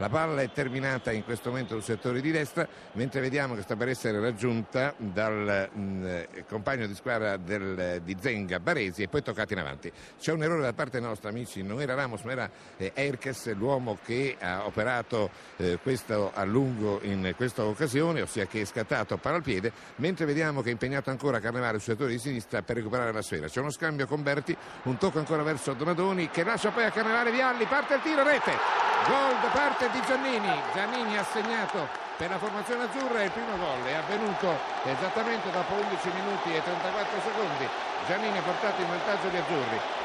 La palla è terminata in questo momento sul settore di destra, mentre vediamo che sta per essere raggiunta dal mh, compagno di squadra del, di Zenga, Baresi, e poi toccata in avanti. C'è un errore da parte nostra, amici, non era Ramos, ma era eh, Erkes, l'uomo che ha operato eh, questo a lungo in questa occasione, ossia che è scattato palla al piede, mentre vediamo che è impegnato ancora Carnevale sul settore di sinistra per recuperare la sfera. C'è uno scambio con Berti, un tocco ancora verso Donadoni che lascia poi a Carnevale Vialli, parte il tiro, rete! Gol da parte di Giannini. Giannini ha segnato per la formazione azzurra il primo gol è avvenuto esattamente dopo 11 minuti e 34 secondi. Giannini ha portato in vantaggio gli azzurri.